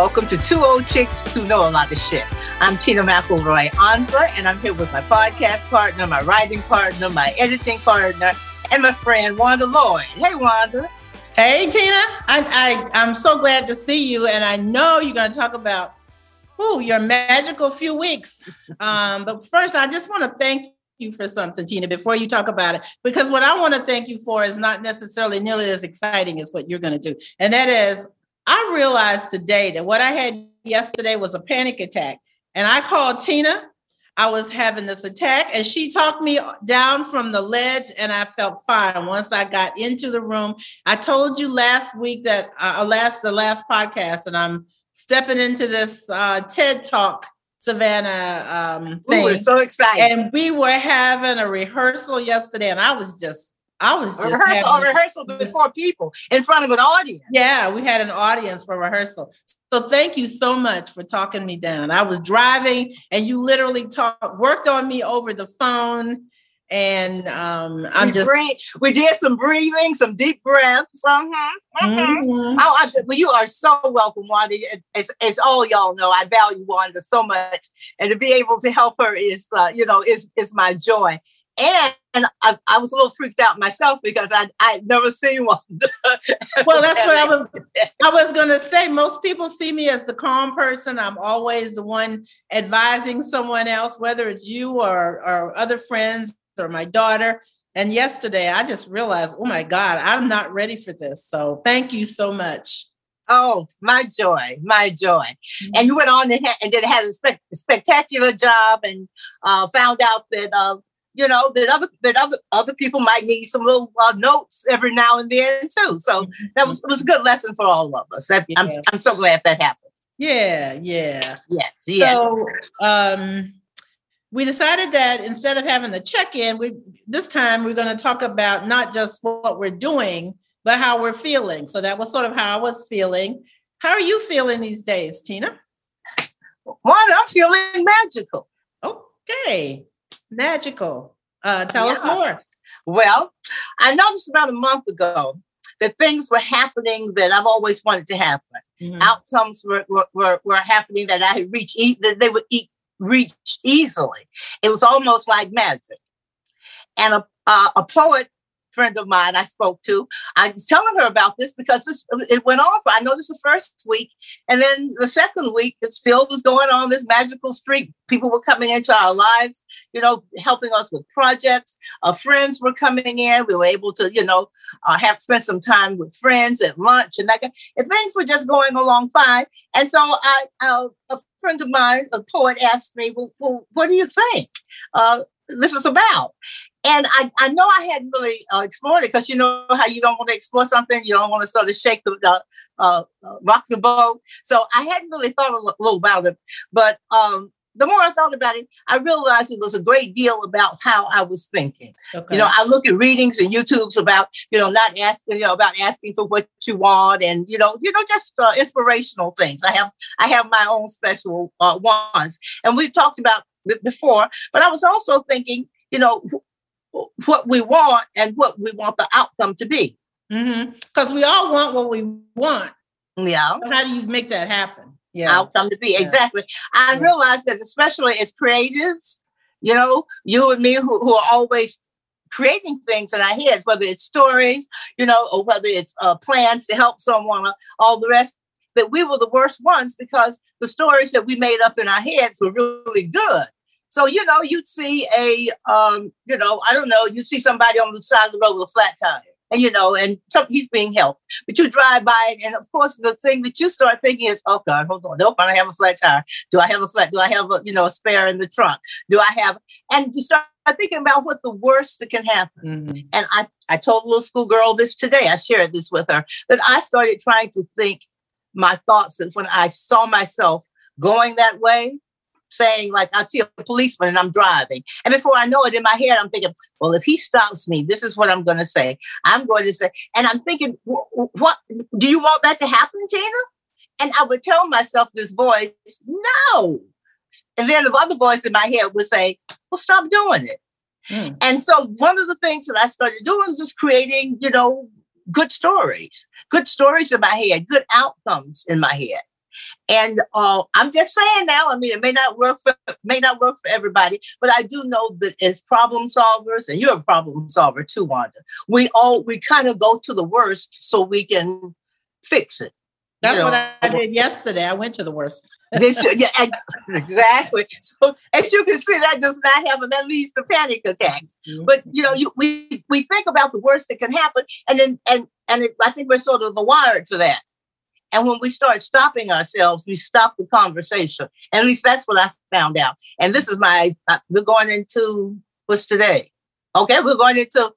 welcome to Two Old Chicks Who Know a Lot of Shit. I'm Tina McElroy Ansa, and I'm here with my podcast partner, my writing partner, my editing partner, and my friend Wanda Lloyd. Hey, Wanda. Hey, Tina. I, I, I'm so glad to see you, and I know you're going to talk about ooh, your magical few weeks. Um, but first, I just want to thank you for something, Tina, before you talk about it, because what I want to thank you for is not necessarily nearly as exciting as what you're going to do. And that is, I realized today that what I had yesterday was a panic attack. And I called Tina. I was having this attack, and she talked me down from the ledge, and I felt fine once I got into the room. I told you last week that uh, last the last podcast, and I'm stepping into this uh, TED Talk Savannah um, thing. Ooh, we're so excited. And we were having a rehearsal yesterday, and I was just, I was just rehearsal, a rehearsal before people in front of an audience. Yeah, we had an audience for rehearsal. So thank you so much for talking me down. I was driving, and you literally talked, worked on me over the phone and um, I'm we just breathe, we did some breathing, some deep breaths. Uh-huh, uh-huh. Mm-hmm. Oh, I, well, you are so welcome, Wanda. As, as all y'all know, I value Wanda so much, and to be able to help her is, uh, you know, is is my joy. And, and I, I, was a little freaked out myself because I I'd never seen one. well, that's what I was I was gonna say. Most people see me as the calm person. I'm always the one advising someone else, whether it's you or or other friends or my daughter. And yesterday I just realized, oh my God, I'm not ready for this. So thank you so much. Oh, my joy, my joy. Mm-hmm. And you went on and, ha- and did had a spe- spectacular job and uh, found out that, uh, you know, that other that other other people might need some little uh, notes every now and then too. So mm-hmm. that was it was a good lesson for all of us. That, yeah. I'm I'm so glad that happened. Yeah, yeah. Yes, yes. So um we decided that instead of having the check-in, we this time we're going to talk about not just what we're doing, but how we're feeling. So that was sort of how I was feeling. How are you feeling these days, Tina? One, I'm feeling magical. Okay, magical. Uh, tell yeah. us more. Well, I noticed about a month ago that things were happening that I've always wanted to happen. Mm-hmm. Outcomes were, were, were, happening that I had reached, that they would eat reached easily. It was almost like magic. And a, uh, a poet friend of mine I spoke to, I was telling her about this because this it went on for I noticed the first week, and then the second week it still was going on this magical streak. People were coming into our lives, you know, helping us with projects. Our friends were coming in. We were able to, you know, uh, have spent some time with friends at lunch and that. kind. And things were just going along fine. And so I, uh, a friend of mine, a poet, asked me, "Well, well what do you think uh, this is about?" And I, I know I hadn't really uh, explored it because you know how you don't want to explore something, you don't want to sort of shake the, uh, uh, rock the boat. So I hadn't really thought a little about it. But um, the more I thought about it, I realized it was a great deal about how I was thinking. Okay. You know, I look at readings and YouTubes about, you know, not asking, you know, about asking for what you want and, you know, you know, just uh, inspirational things. I have, I have my own special uh, ones and we've talked about it before, but I was also thinking, you know, what we want and what we want the outcome to be. Because mm-hmm. we all want what we want. Yeah. So how do you make that happen? Yeah. Outcome to be. Yeah. Exactly. I yeah. realize that especially as creatives, you know, you and me who, who are always creating things in our heads, whether it's stories, you know, or whether it's uh, plans to help someone, all the rest, that we were the worst ones because the stories that we made up in our heads were really good. So, you know, you'd see a, um, you know, I don't know, you see somebody on the side of the road with a flat tire. And you know, and some, he's being helped, but you drive by, and of course, the thing that you start thinking is, "Oh God, hold on, nope, I don't have a flat tire. Do I have a flat? Do I have a, you know, a spare in the trunk? Do I have?" And you start thinking about what the worst that can happen. Mm-hmm. And I, I told a little schoolgirl this today. I shared this with her that I started trying to think my thoughts, that when I saw myself going that way, saying like I see a policeman and I'm driving. And before I know it in my head, I'm thinking, well, if he stops me, this is what I'm going to say. I'm going to say, and I'm thinking, what do you want that to happen, Tina? And I would tell myself this voice, no. And then the other voice in my head would say, well, stop doing it. Mm. And so one of the things that I started doing was just creating, you know, good stories, good stories in my head, good outcomes in my head. And uh, I'm just saying now. I mean, it may not work for may not work for everybody, but I do know that as problem solvers, and you're a problem solver too, Wanda. We all we kind of go to the worst so we can fix it. That's you know? what I did yesterday. I went to the worst. Did you? Yeah, exactly. So as you can see, that does not happen. That leads to panic attacks. Mm-hmm. But you know, you we we think about the worst that can happen, and then and and it, I think we're sort of wired to that. And when we start stopping ourselves, we stop the conversation. at least that's what I found out. And this is my uh, we're going into what's today? Okay, we're going into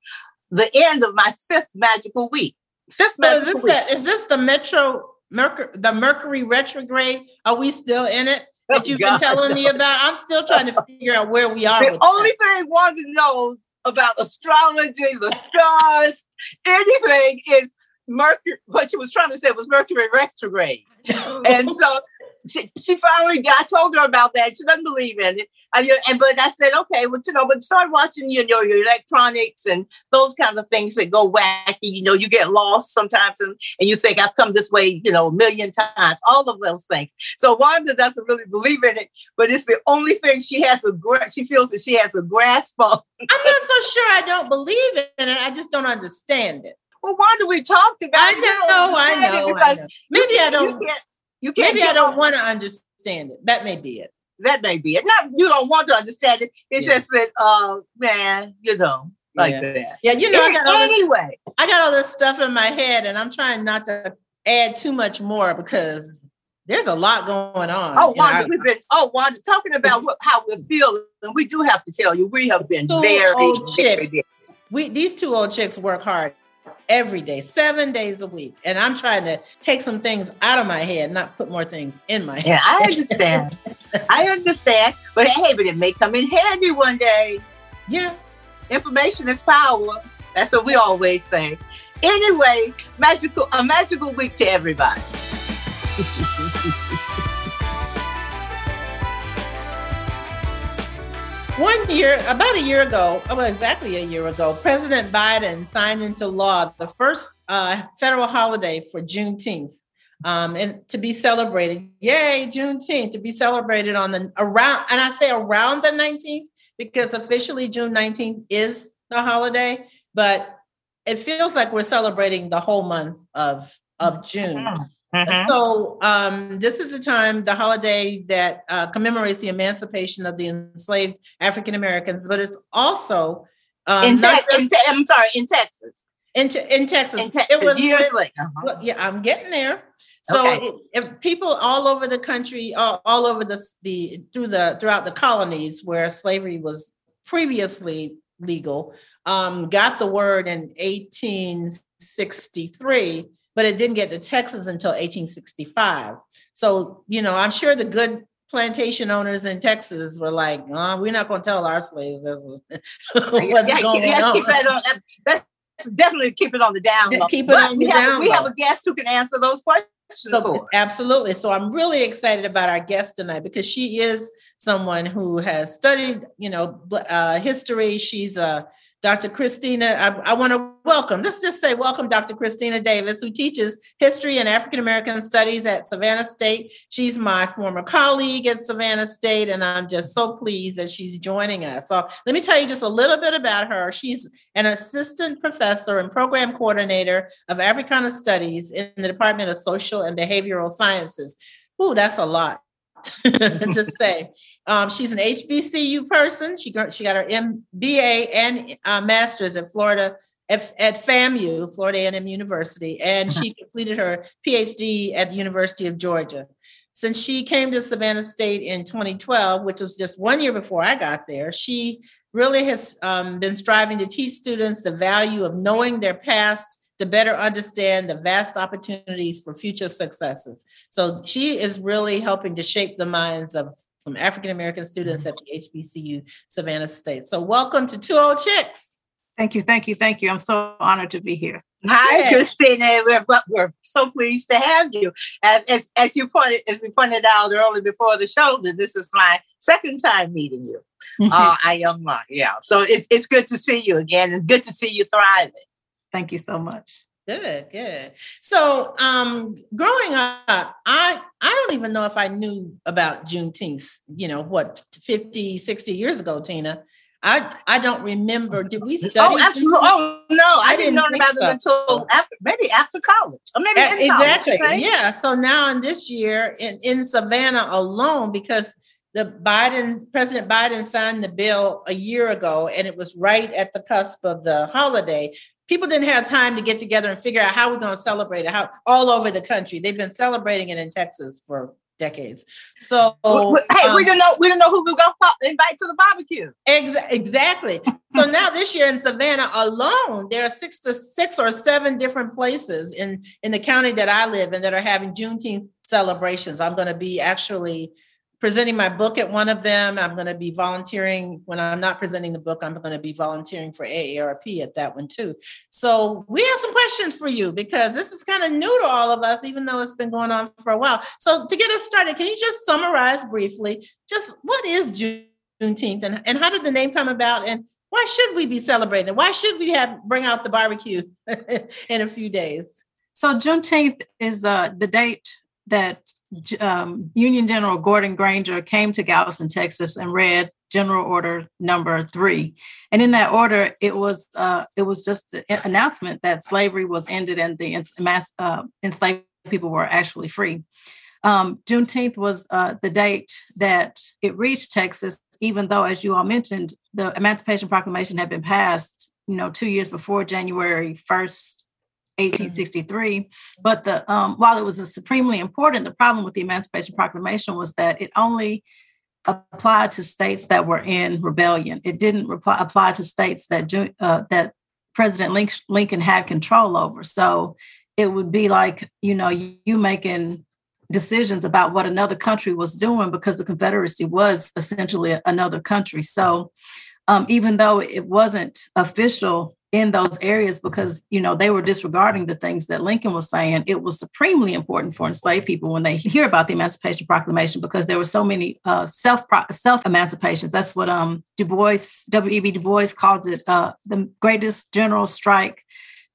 the end of my fifth magical week. Fifth so magical is this week. A, is this the Metro Mercury, the Mercury retrograde. Are we still in it? Oh, that you've been telling me about. I'm still trying to figure out where we are. The only that. thing Wanda knows about astrology, the stars, anything is Mercury. What she was trying to say was Mercury retrograde, and so she, she finally got, I told her about that. She doesn't believe in it. And, and but I said, okay, well, you know, but start watching you know your electronics and those kind of things that go wacky. You know, you get lost sometimes and, and you think I've come this way, you know, a million times, all of those things. So Wanda doesn't really believe in it, but it's the only thing she has a she feels that she has a grasp on. I'm not so sure I don't believe in it. I just don't understand it. Well, Wanda, we talked about I know, I know, I know. Maybe you, I don't. You can't. Maybe I don't want to understand it. That may be it. That may be it. Not you don't want to understand it. It's yeah. just that, uh, man, you know, like yeah. that. Yeah, you know. I got anyway, this, I got all this stuff in my head, and I'm trying not to add too much more because there's a lot going on. Oh, Wanda, we've been. Oh, Wanda, talking about what, how we're feeling, we do have to tell you we have been very, very, very. We these two old chicks work hard every day, seven days a week. And I'm trying to take some things out of my head, not put more things in my head. Yeah, I understand. I understand. But hey, but it may come in handy one day. Yeah. Information is power. That's what we always say. Anyway, magical a magical week to everybody. One year, about a year ago, oh, well, exactly a year ago, President Biden signed into law the first uh, federal holiday for Juneteenth. Um, and to be celebrated, yay, Juneteenth, to be celebrated on the around, and I say around the 19th because officially June 19th is the holiday, but it feels like we're celebrating the whole month of, of June. Mm-hmm. So um, this is the time, the holiday that uh, commemorates the emancipation of the enslaved African Americans, but it's also um, in, te- in te- I'm sorry, in Texas. In, te- in Texas, in it was years later. Uh-huh. Yeah, I'm getting there. So okay. it, it, people all over the country, all, all over the the through the throughout the colonies where slavery was previously legal, um, got the word in 1863 but it didn't get to Texas until 1865. So, you know, I'm sure the good plantation owners in Texas were like, oh, we're not going to tell our slaves what's going yeah, on. That that's definitely keep it on the down low. Keep it but on we the have, down We have a guest who can answer those questions. So, absolutely. So I'm really excited about our guest tonight because she is someone who has studied, you know, uh, history. She's a Dr. Christina, I, I want to welcome, let's just say welcome Dr. Christina Davis, who teaches history and African American studies at Savannah State. She's my former colleague at Savannah State, and I'm just so pleased that she's joining us. So let me tell you just a little bit about her. She's an assistant professor and program coordinator of Africana Studies in the Department of Social and Behavioral Sciences. Ooh, that's a lot. to say. Um, she's an HBCU person. She got, she got her MBA and uh, master's at Florida at, at FAMU, Florida A&M University, and she uh-huh. completed her PhD at the University of Georgia. Since she came to Savannah State in 2012, which was just one year before I got there, she really has um, been striving to teach students the value of knowing their past to better understand the vast opportunities for future successes. So she is really helping to shape the minds of some African American students at the HBCU Savannah State. So welcome to Two Old Chicks. Thank you, thank you, thank you. I'm so honored to be here. Hi, Christina. We're, we're so pleased to have you. As, as, as you pointed, as we pointed out early before the show, that this is my second time meeting you. uh, I am, uh, yeah. So it's it's good to see you again, and good to see you thriving. Thank you so much. Good, good. So, um, growing up, I I don't even know if I knew about Juneteenth, you know, what 50, 60 years ago, Tina. I I don't remember. Did we study? Oh, absolutely. Oh no, I, I didn't, know about so. it until after maybe after college, or maybe exactly. College, Yeah. So now in this year in in Savannah alone, because the Biden President Biden signed the bill a year ago, and it was right at the cusp of the holiday people didn't have time to get together and figure out how we're going to celebrate it how all over the country. They've been celebrating it in texas for decades. So hey um, we don't know we don't know who we're going to invite to the barbecue. Ex- exactly. So now this year in savannah alone there are six to six or seven different places in in the county that i live in that are having juneteenth celebrations. I'm going to be actually presenting my book at one of them. I'm going to be volunteering when I'm not presenting the book. I'm going to be volunteering for AARP at that one too. So we have some questions for you because this is kind of new to all of us, even though it's been going on for a while. So to get us started, can you just summarize briefly just what is Juneteenth and, and how did the name come about and why should we be celebrating? Why should we have bring out the barbecue in a few days? So Juneteenth is uh, the date that um, Union General Gordon Granger came to Galveston, Texas, and read General Order Number Three. And in that order, it was uh, it was just an announcement that slavery was ended and the mass, uh, enslaved people were actually free. Um, Juneteenth was uh, the date that it reached Texas, even though, as you all mentioned, the Emancipation Proclamation had been passed, you know, two years before January 1st, 1863. But the um, while it was supremely important, the problem with the Emancipation Proclamation was that it only applied to states that were in rebellion. It didn't reply, apply to states that uh, that President Lincoln had control over. So it would be like you know you making decisions about what another country was doing because the Confederacy was essentially another country. So um, even though it wasn't official in those areas because you know they were disregarding the things that Lincoln was saying. It was supremely important for enslaved people when they hear about the Emancipation Proclamation because there were so many uh, self self emancipations. That's what um, Du Bois W. E. B. Du Bois called it uh, the greatest general strike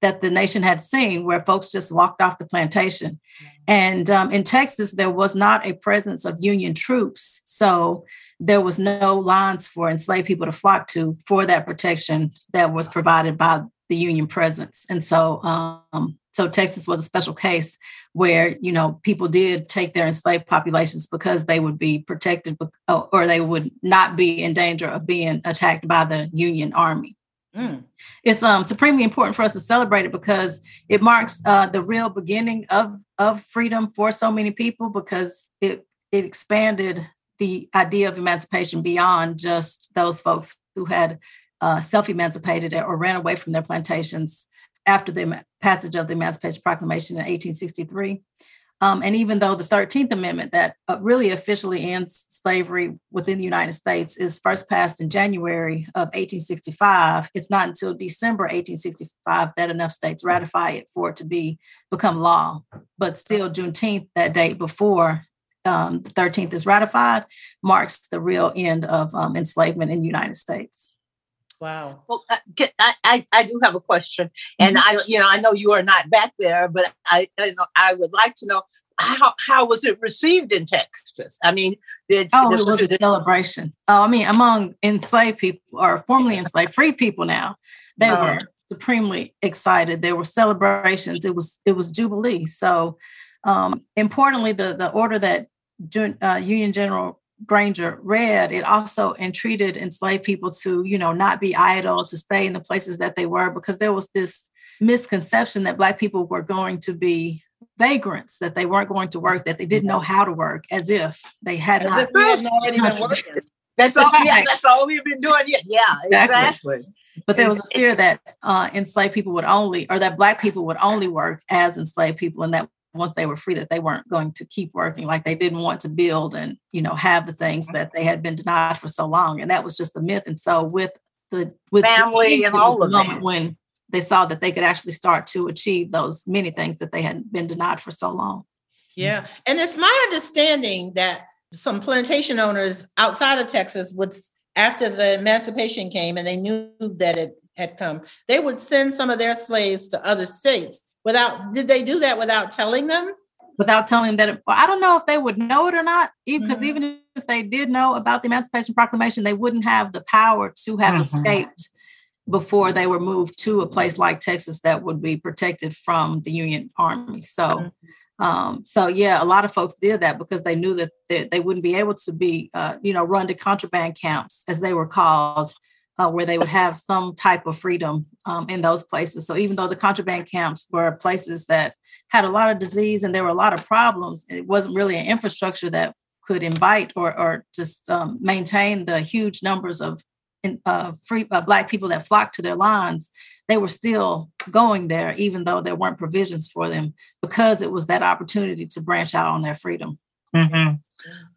that the nation had seen, where folks just walked off the plantation. And um, in Texas, there was not a presence of Union troops, so there was no lines for enslaved people to flock to for that protection that was provided by the Union presence. And so, um, so Texas was a special case where you know people did take their enslaved populations because they would be protected or they would not be in danger of being attacked by the Union Army. Mm. It's um, supremely important for us to celebrate it because it marks uh, the real beginning of of freedom for so many people because it it expanded the idea of emancipation beyond just those folks who had uh, self emancipated or ran away from their plantations after the passage of the Emancipation Proclamation in 1863. Um, and even though the 13th Amendment, that uh, really officially ends slavery within the United States, is first passed in January of 1865, it's not until December 1865 that enough states ratify it for it to be become law. But still, Juneteenth, that date before um, the 13th is ratified, marks the real end of um, enslavement in the United States. Wow. Well, uh, I, I, I do have a question, and mm-hmm. I you know I know you are not back there, but I you know, I would like to know how how was it received in Texas? I mean, did oh it was a celebration? Oh, I mean, among enslaved people or formerly enslaved free people now, they were uh-huh. supremely excited. There were celebrations. It was it was jubilee. So um, importantly, the the order that uh, Union General Granger read, it also entreated enslaved people to, you know, not be idle, to stay in the places that they were, because there was this misconception that Black people were going to be vagrants, that they weren't going to work, that they didn't know how to work, as if they had as not already been working. That's all. Yeah, that's all we've been doing. Yeah, exactly. exactly. But there was a fear that uh, enslaved people would only, or that Black people would only work as enslaved people, and that once they were free that they weren't going to keep working like they didn't want to build and you know have the things mm-hmm. that they had been denied for so long and that was just a myth and so with the with family and all of moment that. when they saw that they could actually start to achieve those many things that they had been denied for so long yeah and it's my understanding that some plantation owners outside of texas would after the emancipation came and they knew that it had come they would send some of their slaves to other states without did they do that without telling them? Without telling them that well, I don't know if they would know it or not, because mm-hmm. even if they did know about the Emancipation Proclamation, they wouldn't have the power to have mm-hmm. escaped before they were moved to a place like Texas that would be protected from the Union Army. So, mm-hmm. um, so yeah, a lot of folks did that because they knew that they, they wouldn't be able to be, uh, you know, run to contraband camps as they were called, uh, where they would have some type of freedom um, in those places. So even though the contraband camps were places that had a lot of disease and there were a lot of problems, it wasn't really an infrastructure that could invite or, or just um, maintain the huge numbers of uh, free uh, black people that flocked to their lines, they were still going there, even though there weren't provisions for them, because it was that opportunity to branch out on their freedom. Mm-hmm.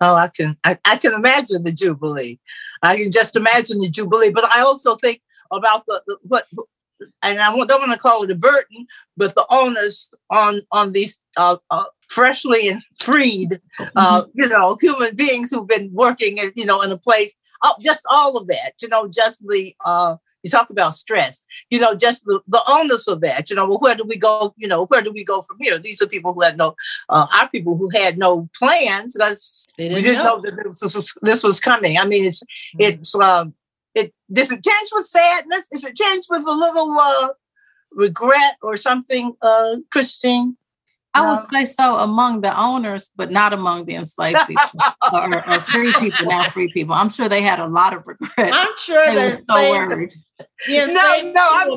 Oh, I can I, I can imagine the jubilee. I can just imagine the jubilee. But I also think about the, the what, and I don't want to call it a burden, but the onus on on these uh, uh, freshly and freed, uh, mm-hmm. you know, human beings who've been working, in, you know, in a place oh, just all of that, you know, just the, uh, you talk about stress, you know, just the, the onus of that, you know, well, where do we go, you know, where do we go from here? These are people who had no, uh, our people who had no plans because didn't we didn't know, know that this was, this was coming. I mean, it's, mm-hmm. it's, um, it, does it change with sadness? Is it change with a little, uh, regret or something, uh, Christine? I would say so among the owners, but not among the enslaved people or, or, free people, now free people. I'm sure they had a lot of regret. I'm sure they were so worried. No, no, I'm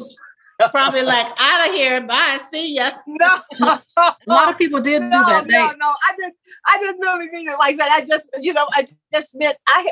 probably like out of here. Bye, see ya. No, a lot of people did no, do that. No, they, no, I didn't. I didn't really mean it like that. I just, you know, I just meant. I.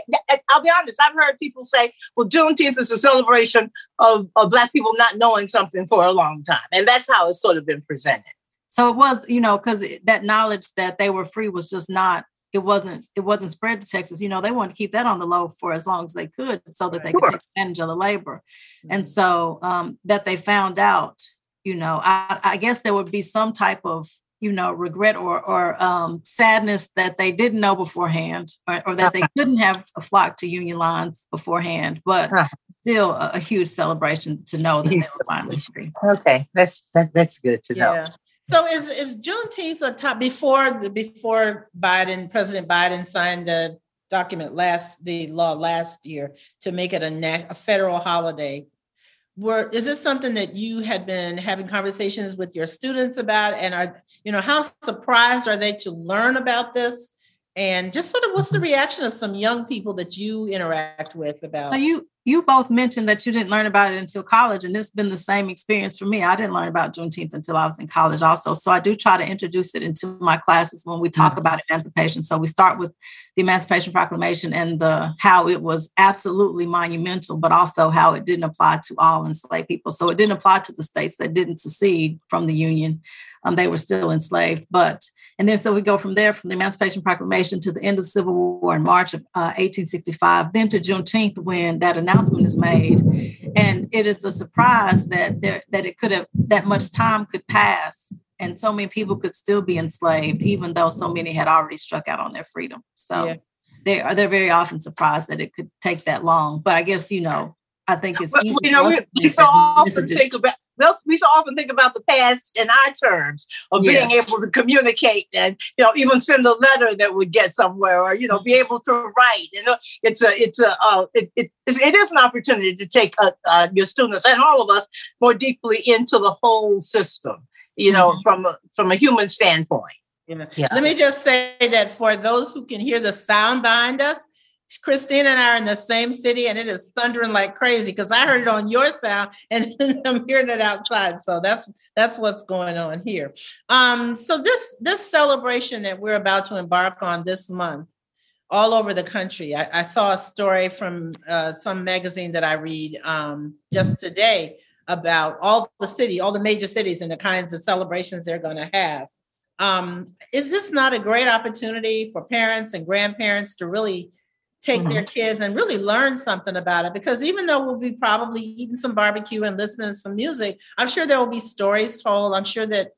I'll be honest. I've heard people say, "Well, Juneteenth is a celebration of, of Black people not knowing something for a long time," and that's how it's sort of been presented. So it was, you know, because that knowledge that they were free was just not, it wasn't, it wasn't spread to Texas. You know, they wanted to keep that on the low for as long as they could so that they sure. could take advantage of the labor. Mm-hmm. And so um, that they found out, you know, I, I, guess there would be some type of, you know, regret or or um, sadness that they didn't know beforehand, or, or that they couldn't have flocked to union lines beforehand. But still, a, a, huge celebration to know that they were finally free. Okay, that's that, that's good to know. So is is Juneteenth a top before the before Biden President Biden signed the document last the law last year to make it a, a federal holiday? Were is this something that you had been having conversations with your students about, and are you know how surprised are they to learn about this? And just sort of what's the mm-hmm. reaction of some young people that you interact with about? So you you both mentioned that you didn't learn about it until college, and it's been the same experience for me. I didn't learn about Juneteenth until I was in college, also. So I do try to introduce it into my classes when we talk mm-hmm. about emancipation. So we start with the Emancipation Proclamation and the how it was absolutely monumental, but also how it didn't apply to all enslaved people. So it didn't apply to the states that didn't secede from the Union; um, they were still enslaved, but and then so we go from there, from the Emancipation Proclamation to the end of the Civil War in March of uh, 1865, then to Juneteenth when that announcement is made. And it is a surprise that there that it could have that much time could pass and so many people could still be enslaved, even though so many had already struck out on their freedom. So yeah. they are they're very often surprised that it could take that long. But I guess you know, I think it's well, you know we, we so often think about we so often think about the past in our terms of being able to communicate and you know even send a letter that would get somewhere or you know be able to write you know it's a it's a uh, it, it, it is an opportunity to take uh, uh, your students and all of us more deeply into the whole system you know mm-hmm. from a, from a human standpoint yeah. yeah. Let me just say that for those who can hear the sound behind us, Christine and I are in the same city and it is thundering like crazy because I heard it on your sound and I'm hearing it outside. So that's that's what's going on here. Um, so this this celebration that we're about to embark on this month, all over the country. I, I saw a story from uh, some magazine that I read um, just today about all the city, all the major cities, and the kinds of celebrations they're going to have. Um, is this not a great opportunity for parents and grandparents to really take mm-hmm. their kids and really learn something about it because even though we'll be probably eating some barbecue and listening to some music i'm sure there will be stories told i'm sure that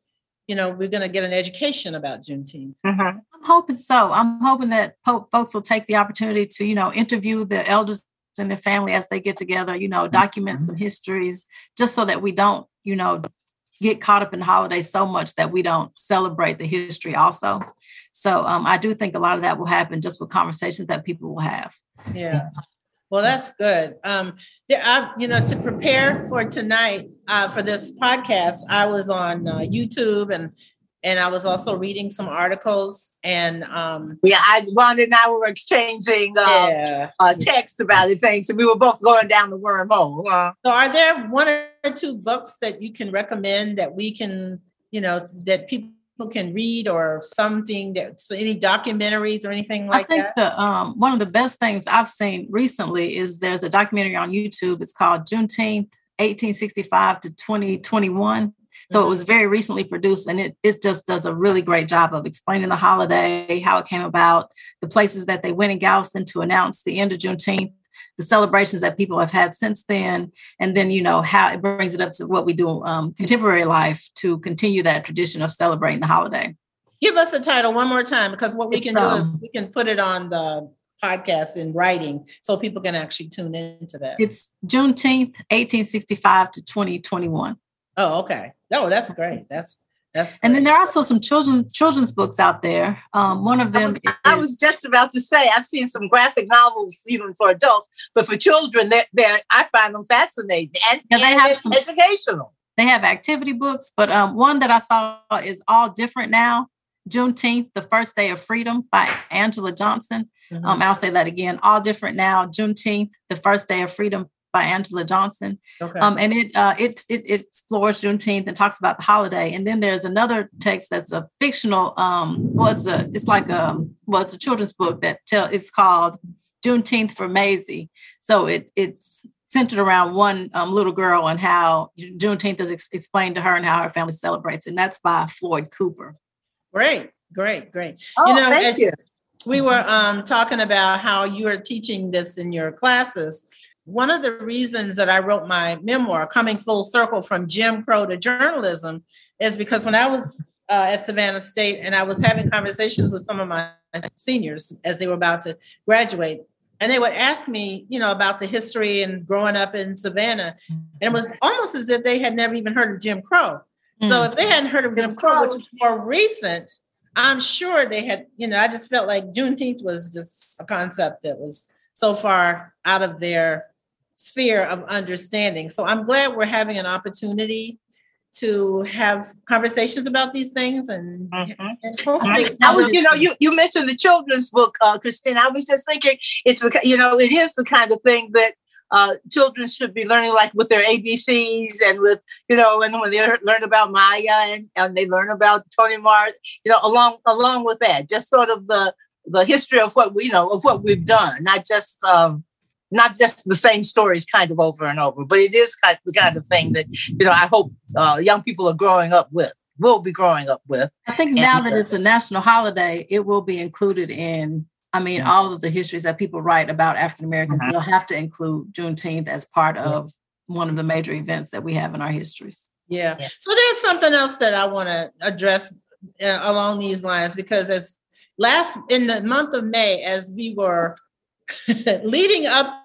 you know we're going to get an education about juneteenth mm-hmm. i'm hoping so i'm hoping that po- folks will take the opportunity to you know interview the elders and their family as they get together you know document mm-hmm. some histories just so that we don't you know get caught up in holidays so much that we don't celebrate the history also. So um, I do think a lot of that will happen just with conversations that people will have. Yeah. Well, that's good. Um, there, I, you know, to prepare for tonight uh, for this podcast, I was on uh, YouTube and and I was also reading some articles. And um, yeah, I Wanda and I were exchanging uh, yeah. uh, text about the things, and we were both going down the wormhole. Uh, so, are there one or two books that you can recommend that we can, you know, that people can read, or something that so any documentaries or anything like that? I think that? The, um, one of the best things I've seen recently is there's a documentary on YouTube. It's called Juneteenth, 1865 to 2021 so it was very recently produced and it, it just does a really great job of explaining the holiday, how it came about, the places that they went in Galveston to announce the end of Juneteenth, the celebrations that people have had since then, and then, you know, how it brings it up to what we do um, contemporary life to continue that tradition of celebrating the holiday. Give us the title one more time because what we it's, can do um, is we can put it on the podcast in writing so people can actually tune into that. It's Juneteenth, 1865 to 2021. Oh, okay. Oh, that's great. That's that's great. and then there are also some children children's books out there. Um, one of them. I was, is, I was, just about to say I've seen some graphic novels even for adults, but for children, that they I find them fascinating and, yeah, they have some, educational. They have activity books, but um, one that I saw is all different now. Juneteenth, the first day of freedom by Angela Johnson. Mm-hmm. Um, I'll say that again. All different now. Juneteenth, the first day of freedom by Angela Johnson. Okay. Um, and it, uh, it, it, it explores Juneteenth and talks about the holiday. And then there's another text that's a fictional, um, well, it's a, it's like a, well, it's a children's book that tell, it's called Juneteenth for Mazie. So it, it's centered around one um, little girl and how Juneteenth is ex- explained to her and how her family celebrates. And that's by Floyd Cooper. Great, great, great. Oh, you know, thank you. We were um, talking about how you are teaching this in your classes one of the reasons that I wrote my memoir, Coming Full Circle from Jim Crow to Journalism, is because when I was uh, at Savannah State and I was having conversations with some of my seniors as they were about to graduate, and they would ask me, you know, about the history and growing up in Savannah. And it was almost as if they had never even heard of Jim Crow. Mm-hmm. So if they hadn't heard of Jim Crow, which was more recent, I'm sure they had, you know, I just felt like Juneteenth was just a concept that was so far out of their sphere of understanding. So I'm glad we're having an opportunity to have conversations about these things and, mm-hmm. and I was, you know, you, you mentioned the children's book, uh, Christine. I was just thinking it's the, you know, it is the kind of thing that uh, children should be learning like with their ABCs and with, you know, and when they learn about Maya and, and they learn about Toni Morrison, you know, along, along with that, just sort of the, the history of what we, you know, of what we've done, not just, um, not just the same stories kind of over and over, but it is kind of the kind of thing that, you know, I hope uh, young people are growing up with, will be growing up with. I think and, now that it's a national holiday, it will be included in, I mean, all of the histories that people write about African Americans, mm-hmm. they'll have to include Juneteenth as part of one of the major events that we have in our histories. Yeah. yeah. So there's something else that I want to address uh, along these lines because as last in the month of May, as we were leading up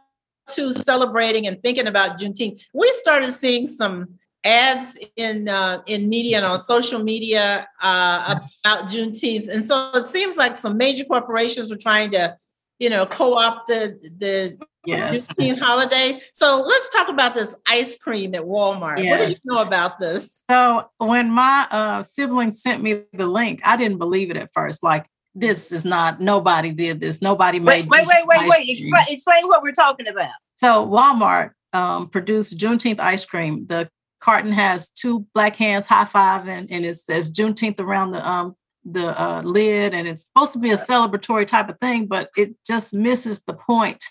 to celebrating and thinking about Juneteenth, we started seeing some ads in uh, in media and on social media uh, about Juneteenth, and so it seems like some major corporations were trying to, you know, co-opt the the yes. Juneteenth holiday. So let's talk about this ice cream at Walmart. Yes. What do you know about this? So when my uh, sibling sent me the link, I didn't believe it at first. Like this is not nobody did this. Nobody made wait wait wait wait. wait explain, explain, what we're talking about. So walmart um, produced juneteenth ice cream. The carton has two black hands high five and, and it says juneteenth around the um the uh, lid and it's supposed to be a celebratory type of thing but it just misses the point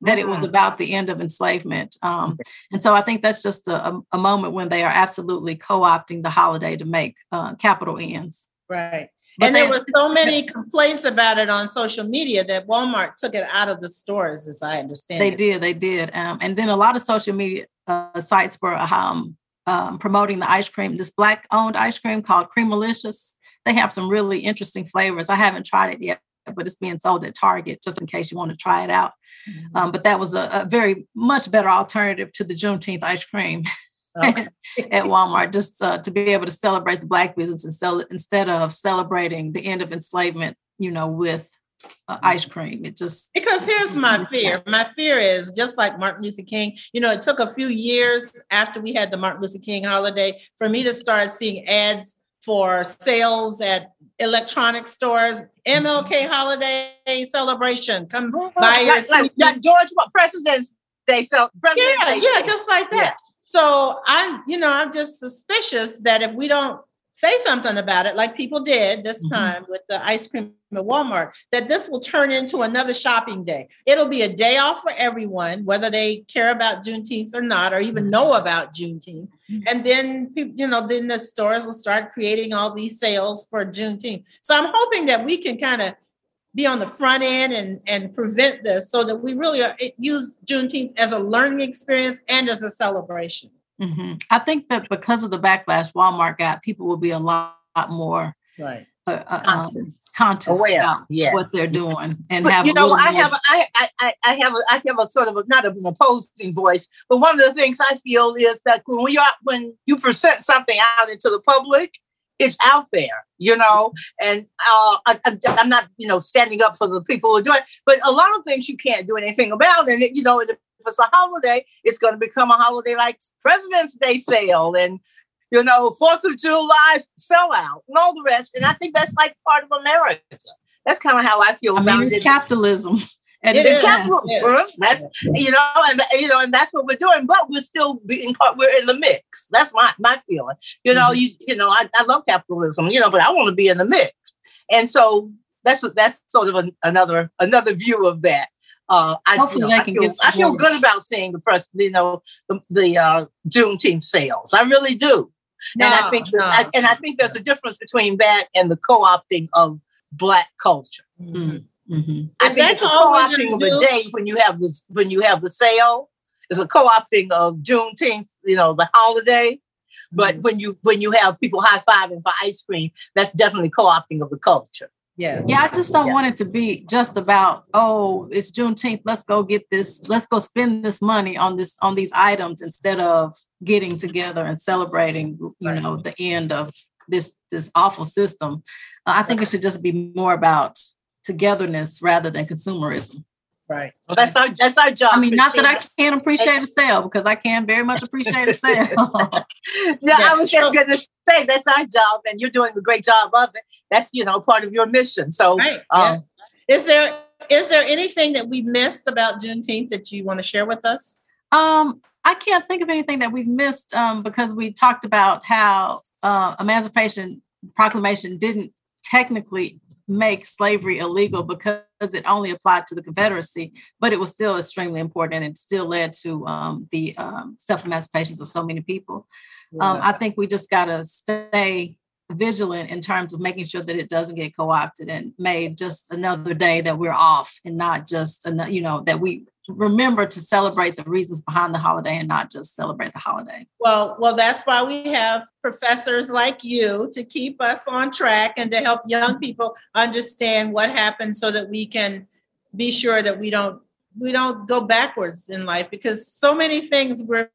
that it was mm. about the end of enslavement. Um, and so i think that's just a, a, moment when they are absolutely co-opting the holiday to make uh, capital ends. Right but and there were so many complaints about it on social media that Walmart took it out of the stores, as I understand. They it. did, they did, um, and then a lot of social media uh, sites were um, um, promoting the ice cream, this black-owned ice cream called Creamalicious. They have some really interesting flavors. I haven't tried it yet, but it's being sold at Target just in case you want to try it out. Mm-hmm. Um, but that was a, a, very much better alternative to the Juneteenth ice cream. okay. at Walmart just uh, to be able to celebrate the Black business and sell it instead of celebrating the end of enslavement, you know, with uh, ice cream. It just because here's my fear. My fear is just like Martin Luther King. You know, it took a few years after we had the Martin Luther King holiday for me to start seeing ads for sales at electronic stores. MLK holiday celebration. Come mm-hmm. buy your like, like George President's Day. So President's yeah, Day yeah, just like that. So I'm, you know, I'm just suspicious that if we don't say something about it, like people did this mm-hmm. time with the ice cream at Walmart, that this will turn into another shopping day. It'll be a day off for everyone, whether they care about Juneteenth or not, or even know about Juneteenth. Mm-hmm. And then, you know, then the stores will start creating all these sales for Juneteenth. So I'm hoping that we can kind of be on the front end and, and prevent this so that we really are, use Juneteenth as a learning experience and as a celebration. Mm-hmm. I think that because of the backlash Walmart got, people will be a lot, lot more right. Uh, uh, um, conscious Aware. about yes. what they're doing and but, have you know I have I, I I have a, I have a sort of a, not an opposing voice but one of the things I feel is that when we are when you present something out into the public it's out there you know and uh, I, am not you know standing up for the people who are doing it but a lot of things you can't do anything about and you know if it's a holiday, it's going to become a holiday like President's Day sale and you know Fourth of July sellout and all the rest. And I think that's like part of America. That's kind of how I feel I about mean, it's it. capitalism. And it is capitalism. That's, you know, and you know, and that's what we're doing. But we're still being part. We're in the mix. That's my my feeling. You know, mm-hmm. you you know, I, I love capitalism. You know, but I want to be in the mix. And so that's that's sort of an, another another view of that. Uh, I, you know, I, feel, I feel good about seeing the press, you know, the, the uh, Juneteenth sales. I really do. No, and I think, no. I, and I think there's a difference between that and the co-opting of Black culture. Mm-hmm. Mm-hmm. I think that's it's a co-opting of a day when you have this when you have the sale. It's a co-opting of Juneteenth, you know, the holiday. But mm-hmm. when you when you have people high fiving for ice cream, that's definitely co-opting of the culture. Yeah. Yeah. I just don't yeah. want it to be just about, oh, it's Juneteenth. Let's go get this, let's go spend this money on this, on these items instead of getting together and celebrating, you know, the end of this this awful system. Uh, I think it should just be more about togetherness rather than consumerism. Right. Well, that's our that's our job. I mean, not that I can't appreciate a sale because I can very much appreciate a sale. no, yeah. I was just going to say that's our job, and you're doing a great job of it that's you know part of your mission. So, right. um, yeah. is there is there anything that we missed about Juneteenth that you want to share with us? Um, I can't think of anything that we've missed um, because we talked about how uh, Emancipation Proclamation didn't technically make slavery illegal because it only applied to the Confederacy, but it was still extremely important and it still led to um, the um, self emancipations of so many people. Um, yeah. Um, I think we just got to stay vigilant in terms of making sure that it doesn't get co-opted and made just another day that we're off and not just you know that we remember to celebrate the reasons behind the holiday and not just celebrate the holiday. Well well that's why we have professors like you to keep us on track and to help young people understand what happened so that we can be sure that we don't we don't go backwards in life because so many things we're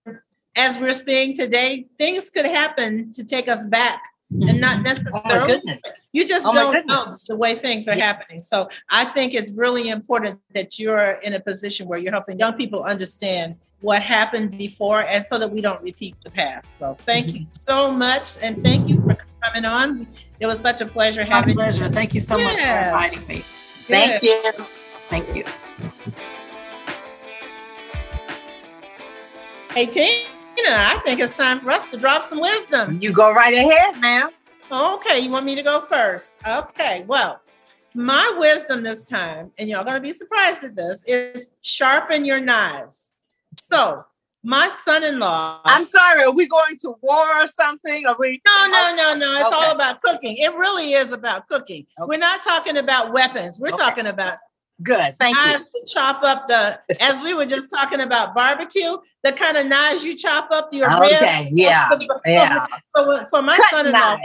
as we're seeing today things could happen to take us back and not oh necessarily oh you just oh don't know the way things are yeah. happening. So i think it's really important that you're in a position where you're helping young people understand what happened before and so that we don't repeat the past. So thank mm-hmm. you so much and thank you for coming on. It was such a pleasure having My pleasure. you thank you so yeah. much for inviting me. Thank you. Thank you. Hey team I think it's time for us to drop some wisdom. You go right ahead, ma'am. Okay, you want me to go first? Okay, well, my wisdom this time, and y'all gonna be surprised at this, is sharpen your knives. So, my son-in-law. I'm sorry, are we going to war or something? Are we? No, no, no, no. It's okay. all about cooking. It really is about cooking. Okay. We're not talking about weapons. We're okay. talking about Good. Thank knives you. chop up the, as we were just talking about barbecue, the kind of knives you chop up your okay. ribs. Yeah. yeah. So, so my son-in-law,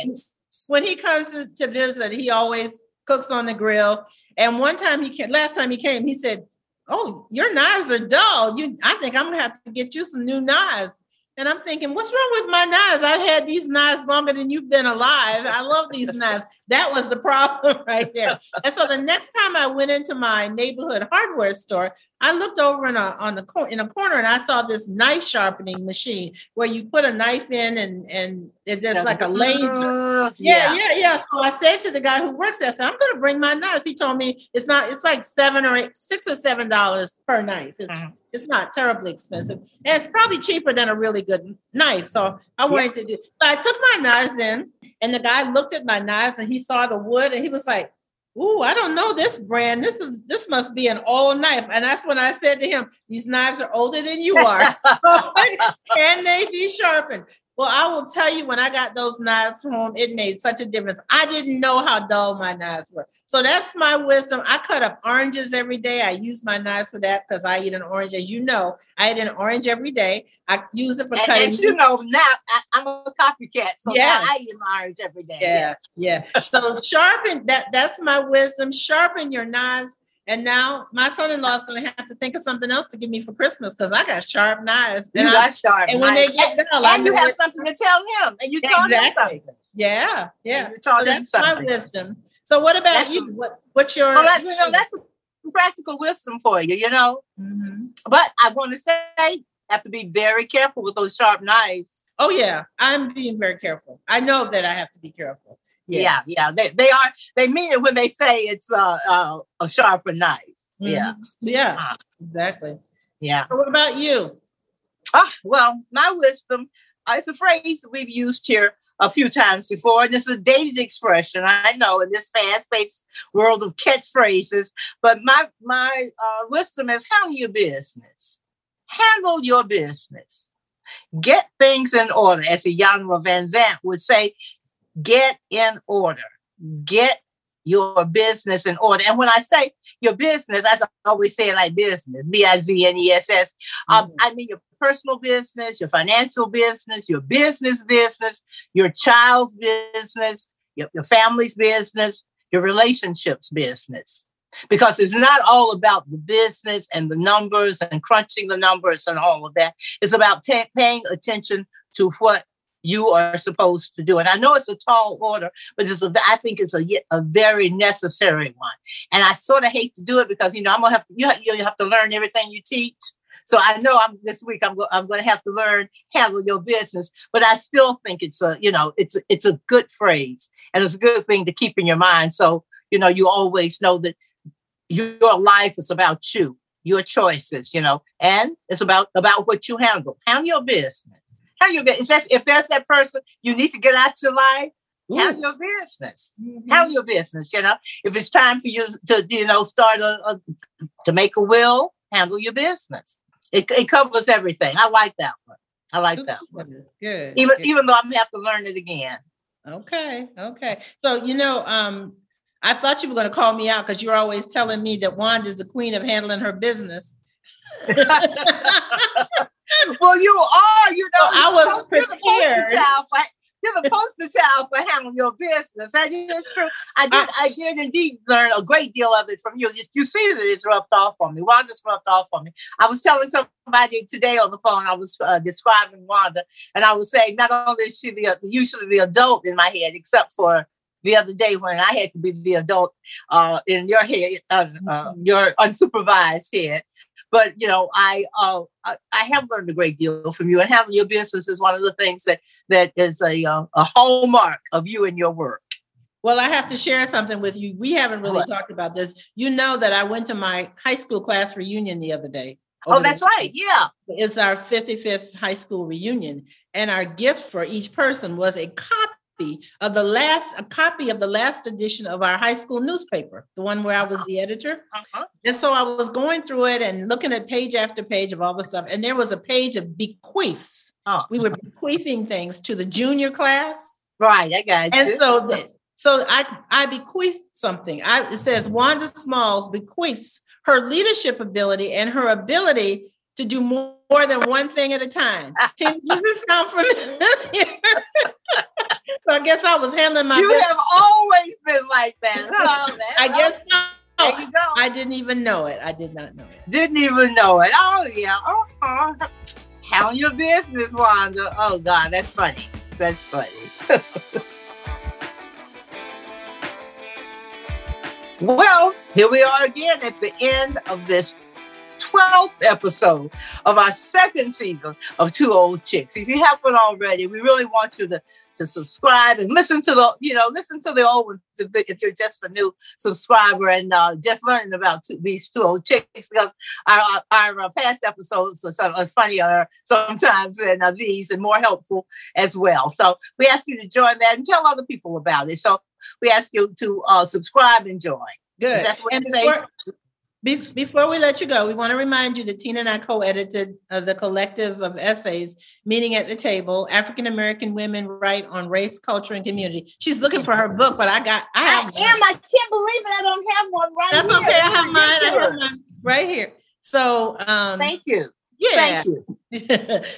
when he comes to visit, he always cooks on the grill. And one time he came, last time he came, he said, "Oh, your knives are dull. You, I think I'm gonna have to get you some new knives." And I'm thinking, what's wrong with my knives? I've had these knives longer than you've been alive. I love these knives. That was the problem right there. And so the next time I went into my neighborhood hardware store, I looked over in a on the cor- in a corner and I saw this knife sharpening machine where you put a knife in and and it just like a laser. Yeah, yeah, yeah. So I said to the guy who works there, I said, I'm gonna bring my knives. He told me it's not, it's like seven or eight, six or seven dollars per knife. It's mm-hmm. it's not terribly expensive. And it's probably cheaper than a really good knife. So I wanted yeah. to do so I took my knives in and the guy looked at my knives and he saw the wood and he was like, Ooh, I don't know this brand. This is this must be an old knife. And that's when I said to him, These knives are older than you are. So can they be sharpened? Well, I will tell you when I got those knives home, it made such a difference. I didn't know how dull my knives were. So that's my wisdom. I cut up oranges every day. I use my knives for that because I eat an orange. As you know, I eat an orange every day. I use it for and, cutting. As you know, now I, am a copycat, so yeah. I eat my orange every day. Yeah, yeah. so sharpen that. That's my wisdom. Sharpen your knives. And now my son-in-law is going to have to think of something else to give me for Christmas because I got sharp knives. You and got sharp. Knives. And when they get done, and you have something to tell him, and you tell exactly. him something. Yeah, yeah. You taught so that's my wisdom. So what about that's you? What, what's your? Well, that, you know, that's practical wisdom for you. You know, mm-hmm. but I want to say, have to be very careful with those sharp knives. Oh yeah, I'm being very careful. I know that I have to be careful. Yeah, yeah, yeah. They, they are. They mean it when they say it's uh, uh, a sharper knife. Mm-hmm. Yeah, yeah, uh, exactly. Yeah. So what about you? Ah, well, my wisdom. Uh, it's a phrase that we've used here a few times before, and it's a dated expression. I know in this fast-paced world of catchphrases, but my my uh, wisdom is handle your business. Handle your business. Get things in order, as Iyanla Vanzant would say. Get in order. Get your business in order. And when I say your business, I always say it like business, B I Z N E S S. Um, mm-hmm. I mean your personal business, your financial business, your business business, your child's business, your, your family's business, your relationships business. Because it's not all about the business and the numbers and crunching the numbers and all of that. It's about t- paying attention to what you are supposed to do. And I know it's a tall order, but it's a, I think it's a, a very necessary one. And I sort of hate to do it because, you know, I'm going to have to, you have, you have to learn everything you teach. So I know I'm this week I'm, go, I'm going to have to learn handle your business, but I still think it's a, you know, it's, it's a good phrase and it's a good thing to keep in your mind. So, you know, you always know that your life is about you, your choices, you know, and it's about, about what you handle. Handle your business Handle your business. That's, if there's that person you need to get out your life, Ooh. handle your business. Mm-hmm. Handle your business. You know, if it's time for you to, you know, start a, a to make a will, handle your business. It, it covers everything. I like that one. I like that one. Good. Even good. even though I'm gonna have to learn it again. Okay. Okay. So you know, um, I thought you were going to call me out because you're always telling me that Wanda is the queen of handling her business. well, you are. You know, I was prepared. You're the poster child for handling your business. That is true. I did. I, I, did indeed learn a great deal of it from you. You see that it's rubbed off on me. Wanda's rubbed off on me. I was telling somebody today on the phone. I was uh, describing Wanda, and I was saying not only is she the, usually the adult in my head, except for the other day when I had to be the adult uh, in your head, uh, uh, your unsupervised head. But you know, I, uh, I, I have learned a great deal from you, and having your business is one of the things that that is a uh, a hallmark of you and your work. Well, I have to share something with you. We haven't really what? talked about this. You know that I went to my high school class reunion the other day. Oh, that's right. Yeah. It's our 55th high school reunion. And our gift for each person was a copy of the last a copy of the last edition of our high school newspaper, the one where I was the editor. Uh-huh. And so I was going through it and looking at page after page of all the stuff. And there was a page of bequeaths. Oh. We were bequeathing things to the junior class. Right, I got and you. And so the, so I I bequeath something. I it says Wanda Smalls bequeaths her leadership ability and her ability to do more, more than one thing at a time. Does this sound familiar? so I guess I was handling my. You business. have always been like that. Huh? I guess so. There you go. I didn't even know it. I did not know it. Didn't even know it. Oh yeah. Uh-huh. Handle your business, Wanda. Oh God, that's funny. That's funny. well, here we are again at the end of this 12th episode of our second season of Two Old Chicks. If you haven't already, we really want you to to subscribe and listen to the, you know, listen to the old ones if, you're just a new subscriber and uh, just learning about two, these two old chicks because our, our, our past episodes are, so, are funnier sometimes than uh, these and more helpful as well. So we ask you to join that and tell other people about it. So we ask you to uh, subscribe and join. Good. and before, before we let you go, we want to remind you that Tina and I co-edited uh, the collective of essays, "Meeting at the Table: African American Women Write on Race, Culture, and Community." She's looking for her book, but I got, I have. I am. I can't believe it. I don't have one right That's here. okay. I have mine. I have mine right here. So, um, thank you. Yeah. Thank you.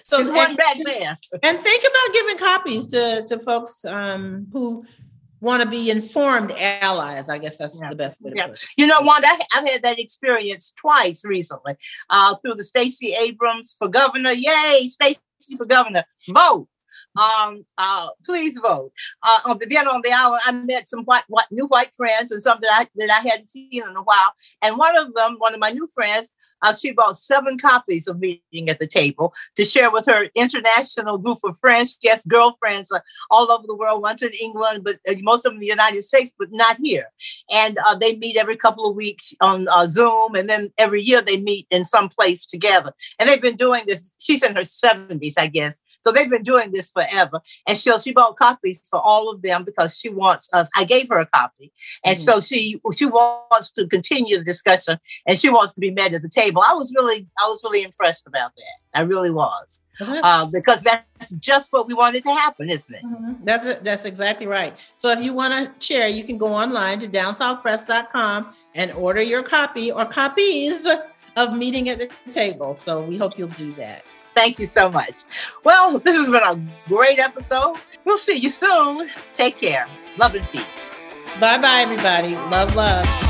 so There's one back there. and think about giving copies to to folks um, who want to be informed allies. I guess that's yeah. the best way to yeah. put it. You know, Wanda, I've had that experience twice recently uh, through the Stacey Abrams for governor. Yay, Stacey for governor. Vote. Um, uh, please vote. Uh, on the then on the island, I met some white, white, new white friends and some that I that I hadn't seen in a while. And one of them, one of my new friends, uh, she bought seven copies of Meeting at the Table to share with her international group of friends. Has girlfriends uh, all over the world, once in England, but uh, most of them in the United States, but not here. And uh, they meet every couple of weeks on uh, Zoom, and then every year they meet in some place together. And they've been doing this. She's in her 70s, I guess. So they've been doing this forever. And she she bought copies for all of them because she wants us. I gave her a copy, and mm-hmm. so she she wants to continue the discussion, and she wants to be met at the table. I was really I was really impressed about that. I really was. Mm-hmm. Uh, because that's just what we wanted to happen, isn't it? Mm-hmm. That's it. That's exactly right. So if you want to share, you can go online to downsouthpress.com and order your copy or copies of Meeting at the Table. So we hope you'll do that. Thank you so much. Well, this has been a great episode. We'll see you soon. Take care. Love and peace. Bye bye, everybody. Love, love.